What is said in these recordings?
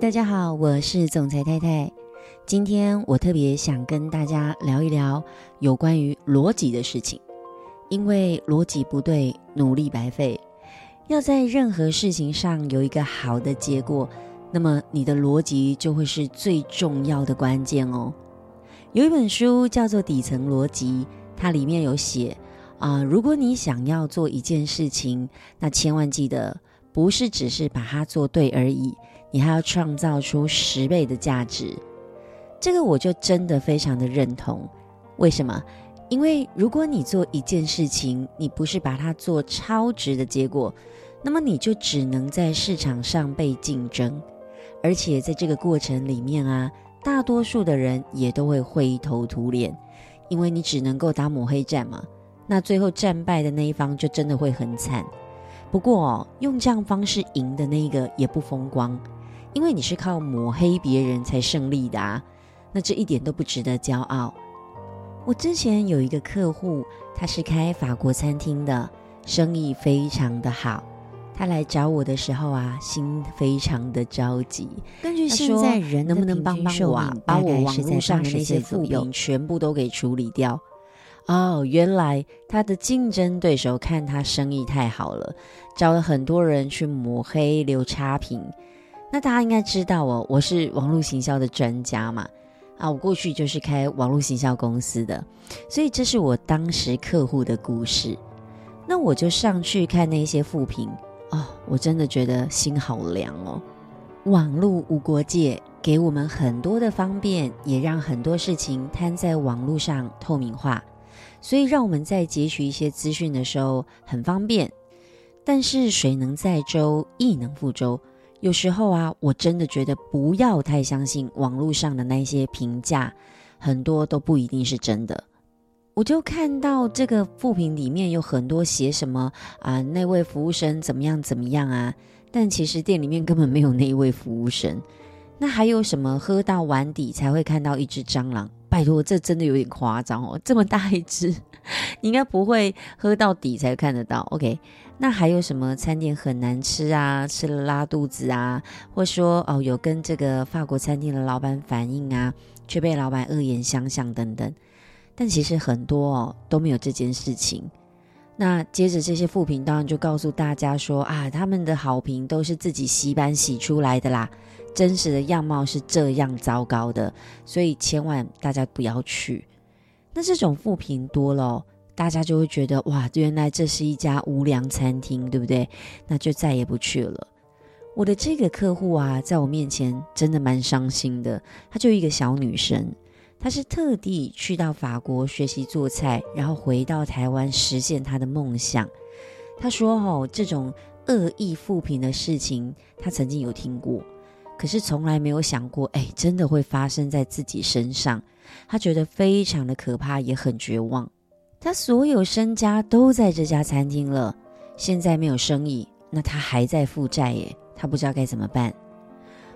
大家好，我是总裁太太。今天我特别想跟大家聊一聊有关于逻辑的事情，因为逻辑不对，努力白费。要在任何事情上有一个好的结果，那么你的逻辑就会是最重要的关键哦。有一本书叫做《底层逻辑》，它里面有写啊、如果你想要做一件事情，那千万记得不是只是把它做对而已，你还要创造出十倍的价值。这个我就真的非常的认同。为什么？因为如果你做一件事情，你不是把它做超值的结果，那么你就只能在市场上被竞争，而且在这个过程里面啊。大多数的人也都会灰头土脸，因为你只能够打抹黑战嘛。那最后战败的那一方就真的会很惨。不过哦，用这样方式赢的那一个也不风光，因为你是靠抹黑别人才胜利的啊。那这一点都不值得骄傲。我之前有一个客户，他是开法国餐厅的，生意非常的好。他来找我的时候啊，心非常的着急。根据现在人能不能帮帮我啊，把我网络上的那些负评全部都给处理掉？哦，原来他的竞争对手看他生意太好了，找了很多人去抹黑、留差评。那大家应该知道哦，我是网络行销的专家嘛，啊，我过去就是开网络行销公司的，所以这是我当时客户的故事。那我就上去看那些负评。哦，我真的觉得心好凉哦。网络无国界，给我们很多的方便，也让很多事情摊在网络上透明化，所以让我们在截取一些资讯的时候很方便。但是水能载舟，亦能覆舟。有时候啊，我真的觉得不要太相信网络上的那些评价，很多都不一定是真的。我就看到这个副评里面有很多写什么啊，那位服务生怎么样怎么样啊，但其实店里面根本没有那一位服务生。那还有什么喝到碗底才会看到一只蟑螂？拜托，这真的有点夸张哦，这么大一只，应该不会喝到底才看得到。OK，那还有什么餐点很难吃啊，吃了拉肚子啊，或说哦有跟这个法国餐厅的老板反映啊，却被老板恶言相向等等。但其实很多哦都没有这件事情。那接着这些负评当然就告诉大家说啊，他们的好评都是自己洗版洗出来的啦，真实的样貌是这样糟糕的，所以千万大家不要去。那这种负评多了，大家就会觉得哇，原来这是一家无良餐厅，对不对？那就再也不去了。我的这个客户啊，在我面前真的蛮伤心的，她就一个小女生。他是特地去到法国学习做菜，然后回到台湾实现他的梦想。他说：“哦，这种恶意负评的事情，他曾经有听过，可是从来没有想过，哎，真的会发生在自己身上。他觉得非常的可怕，也很绝望。他所有身家都在这家餐厅了，现在没有生意，那他还在负债耶，他不知道该怎么办。”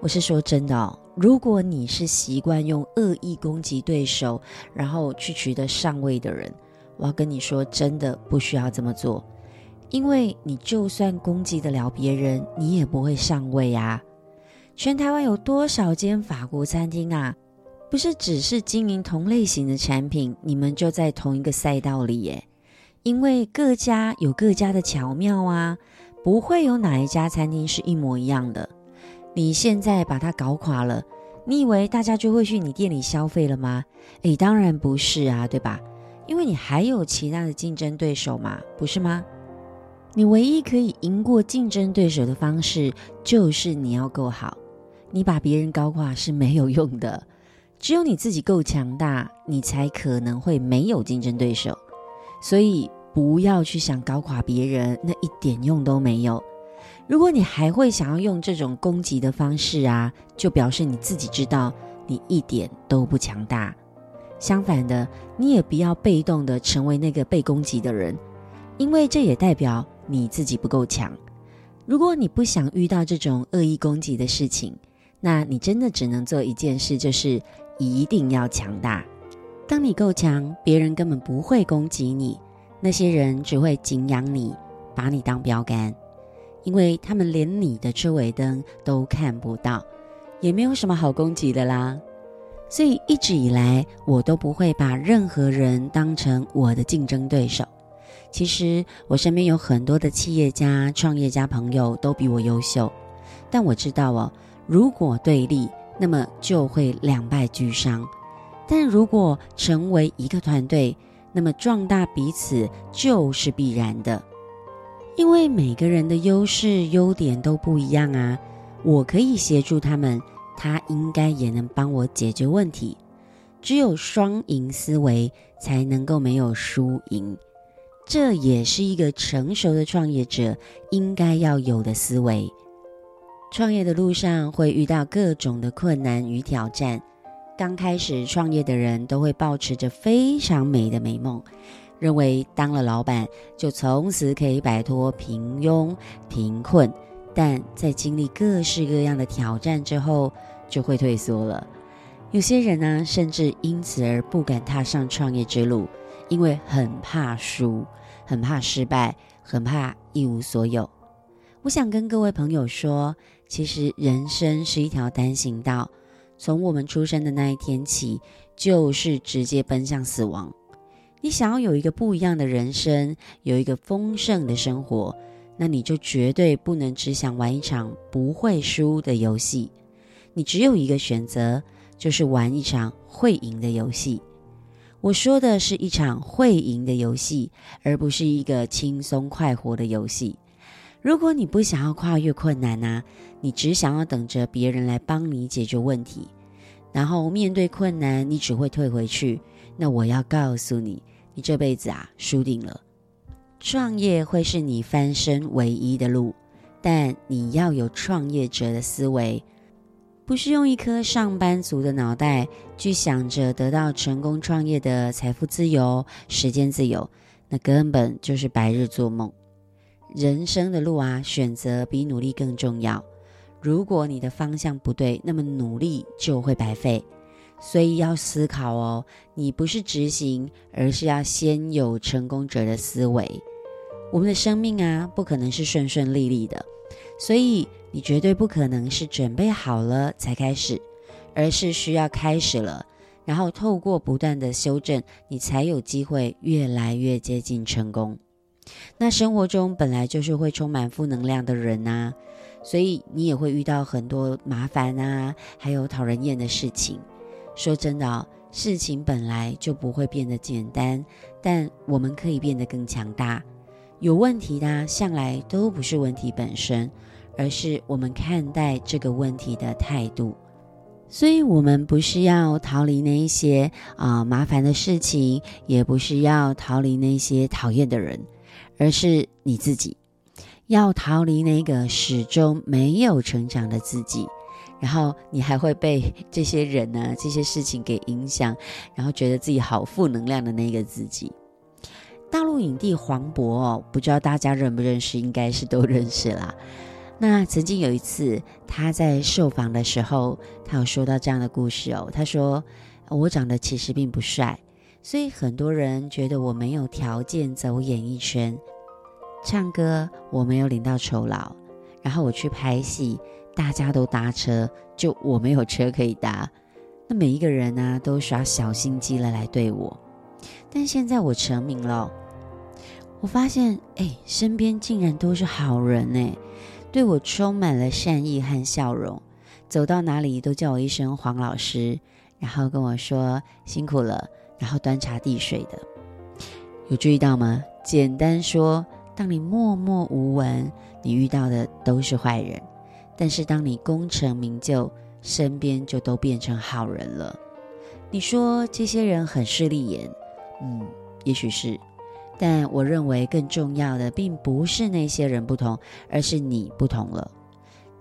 我是说真的哦，如果你是习惯用恶意攻击对手，然后去取得上位的人，我要跟你说，真的不需要这么做，因为你就算攻击得了别人，你也不会上位啊。全台湾有多少间法国餐厅啊？不是只是经营同类型的产品，你们就在同一个赛道里耶。因为各家有各家的巧妙啊，不会有哪一家餐厅是一模一样的。你现在把它搞垮了，你以为大家就会去你店里消费了吗？诶，当然不是啊，对吧？因为你还有其他的竞争对手嘛，不是吗？你唯一可以赢过竞争对手的方式，就是你要够好。你把别人搞垮是没有用的，只有你自己够强大，你才可能会没有竞争对手。所以不要去想搞垮别人，那一点用都没有。如果你还会想要用这种攻击的方式啊，就表示你自己知道你一点都不强大。相反的，你也不要被动的成为那个被攻击的人，因为这也代表你自己不够强。如果你不想遇到这种恶意攻击的事情，那你真的只能做一件事，就是一定要强大。当你够强，别人根本不会攻击你，那些人只会敬仰你，把你当标杆。因为他们连你的车尾灯都看不到，也没有什么好攻击的啦。所以一直以来，我都不会把任何人当成我的竞争对手。其实我身边有很多的企业家、创业家朋友都比我优秀，但我知道哦，如果对立，那么就会两败俱伤。但如果成为一个团队，那么壮大彼此就是必然的。因为每个人的优势、优点都不一样啊，我可以协助他们，他应该也能帮我解决问题。只有双赢思维，才能够没有输赢。这也是一个成熟的创业者应该要有的思维。创业的路上会遇到各种的困难与挑战。刚开始创业的人都会抱持着非常美的美梦，认为当了老板就从此可以摆脱平庸贫困。但在经历各式各样的挑战之后，就会退缩了。有些人呢，甚至因此而不敢踏上创业之路。因为很怕输，很怕失败，很怕一无所有。我想跟各位朋友说，其实人生是一条单行道，从我们出生的那一天起，就是直接奔向死亡。你想要有一个不一样的人生，有一个丰盛的生活，那你就绝对不能只想玩一场不会输的游戏。你只有一个选择，就是玩一场会赢的游戏。我说的是一场会赢的游戏，而不是一个轻松快活的游戏。如果你不想要跨越困难啊，你只想要等着别人来帮你解决问题，然后面对困难你只会退回去，那我要告诉你，你这辈子啊输定了。创业会是你翻身唯一的路，但你要有创业者的思维。不是用一颗上班族的脑袋去想着得到成功创业的财富自由、时间自由，那根本就是白日做梦。人生的路啊，选择比努力更重要。如果你的方向不对，那么努力就会白费。所以要思考哦，你不是执行，而是要先有成功者的思维。我们的生命啊，不可能是顺顺利利的，所以。你绝对不可能是准备好了才开始，而是需要开始了，然后透过不断的修正，你才有机会越来越接近成功。那生活中本来就是会充满负能量的人呐，所以你也会遇到很多麻烦啊，还有讨人厌的事情。说真的，事情本来就不会变得简单，但我们可以变得更强大。有问题的向来都不是问题本身。而是我们看待这个问题的态度，所以，我们不是要逃离那一些啊、麻烦的事情，也不是要逃离那些讨厌的人，而是你自己要逃离那个始终没有成长的自己，然后你还会被这些人呢、啊、这些事情给影响，然后觉得自己好负能量的那个自己。大陆影帝黄渤哦，不知道大家认不认识，应该是都认识啦。那曾经有一次，他在受访的时候，他有说到这样的故事哦。他说：“我长得其实并不帅，所以很多人觉得我没有条件走演艺圈。唱歌我没有领到酬劳，然后我去拍戏，大家都搭车，就我没有车可以搭。那每一个人呢、都耍小心机了来对我。但现在我成名了，我发现，哎，身边竟然都是好人呢。”对我充满了善意和笑容，走到哪里都叫我一声黄老师，然后跟我说辛苦了，然后端茶递水的。有注意到吗？简单说，当你默默无闻，你遇到的都是坏人；但是当你功成名就，身边就都变成好人了。你说这些人很势利眼，嗯，也许是。但我认为更重要的，并不是那些人不同，而是你不同了。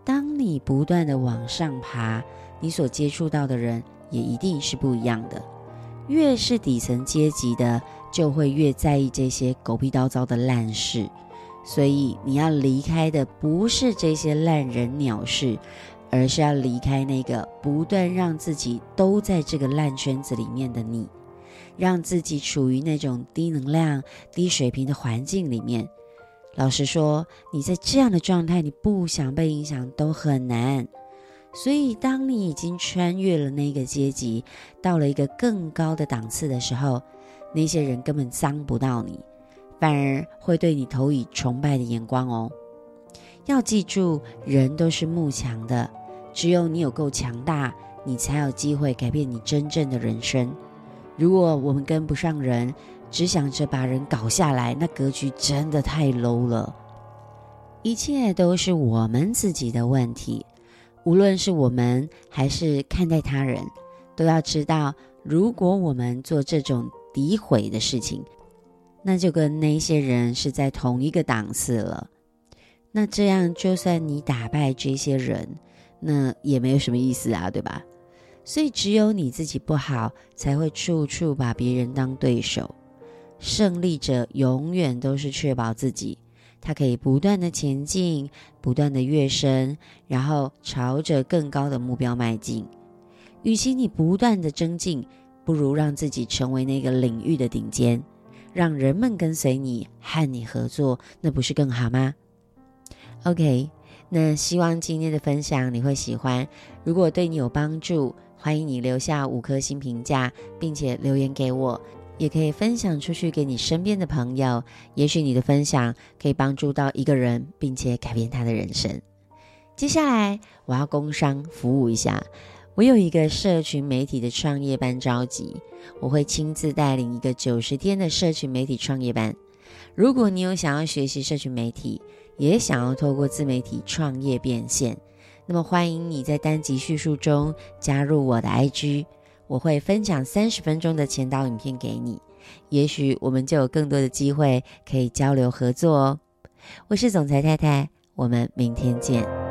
当你不断地往上爬，你所接触到的人也一定是不一样的。越是底层阶级的，就会越在意这些狗屁叨糟的烂事。所以你要离开的不是这些烂人鸟事，而是要离开那个不断让自己都在这个烂圈子里面的你。让自己处于那种低能量、低水平的环境里面。老实说，你在这样的状态，你不想被影响都很难。所以，当你已经穿越了那个阶级，到了一个更高的档次的时候，那些人根本伤不到你，反而会对你投以崇拜的眼光哦。要记住，人都是慕强的，只有你有够强大，你才有机会改变你真正的人生。如果我们跟不上人，只想着把人搞下来，那格局真的太 low 了。一切都是我们自己的问题。无论是我们还是看待他人，都要知道，如果我们做这种诋毁的事情，那就跟那些人是在同一个档次了。那这样，就算你打败这些人，那也没有什么意思啊，对吧？所以，只有你自己不好，才会处处把别人当对手。胜利者永远都是确保自己。他可以不断的前进，不断的跃升，然后朝着更高的目标迈进。与其你不断的增进，不如让自己成为那个领域的顶尖，让人们跟随你，和你合作，那不是更好吗？OK，那希望今天的分享你会喜欢。如果对你有帮助，欢迎你留下五颗星评价，并且留言给我。也可以分享出去给你身边的朋友，也许你的分享可以帮助到一个人，并且改变他的人生。接下来我要工商服务一下，我有一个社群媒体的创业班召集，我会亲自带领一个九十天的社群媒体创业班。如果你有想要学习社群媒体，也想要透过自媒体创业变现，那么欢迎你在单集叙述中加入我的 IG。我会分享三十分钟的前导影片给你，也许我们就有更多的机会可以交流合作哦。我是总裁太太，我们明天见。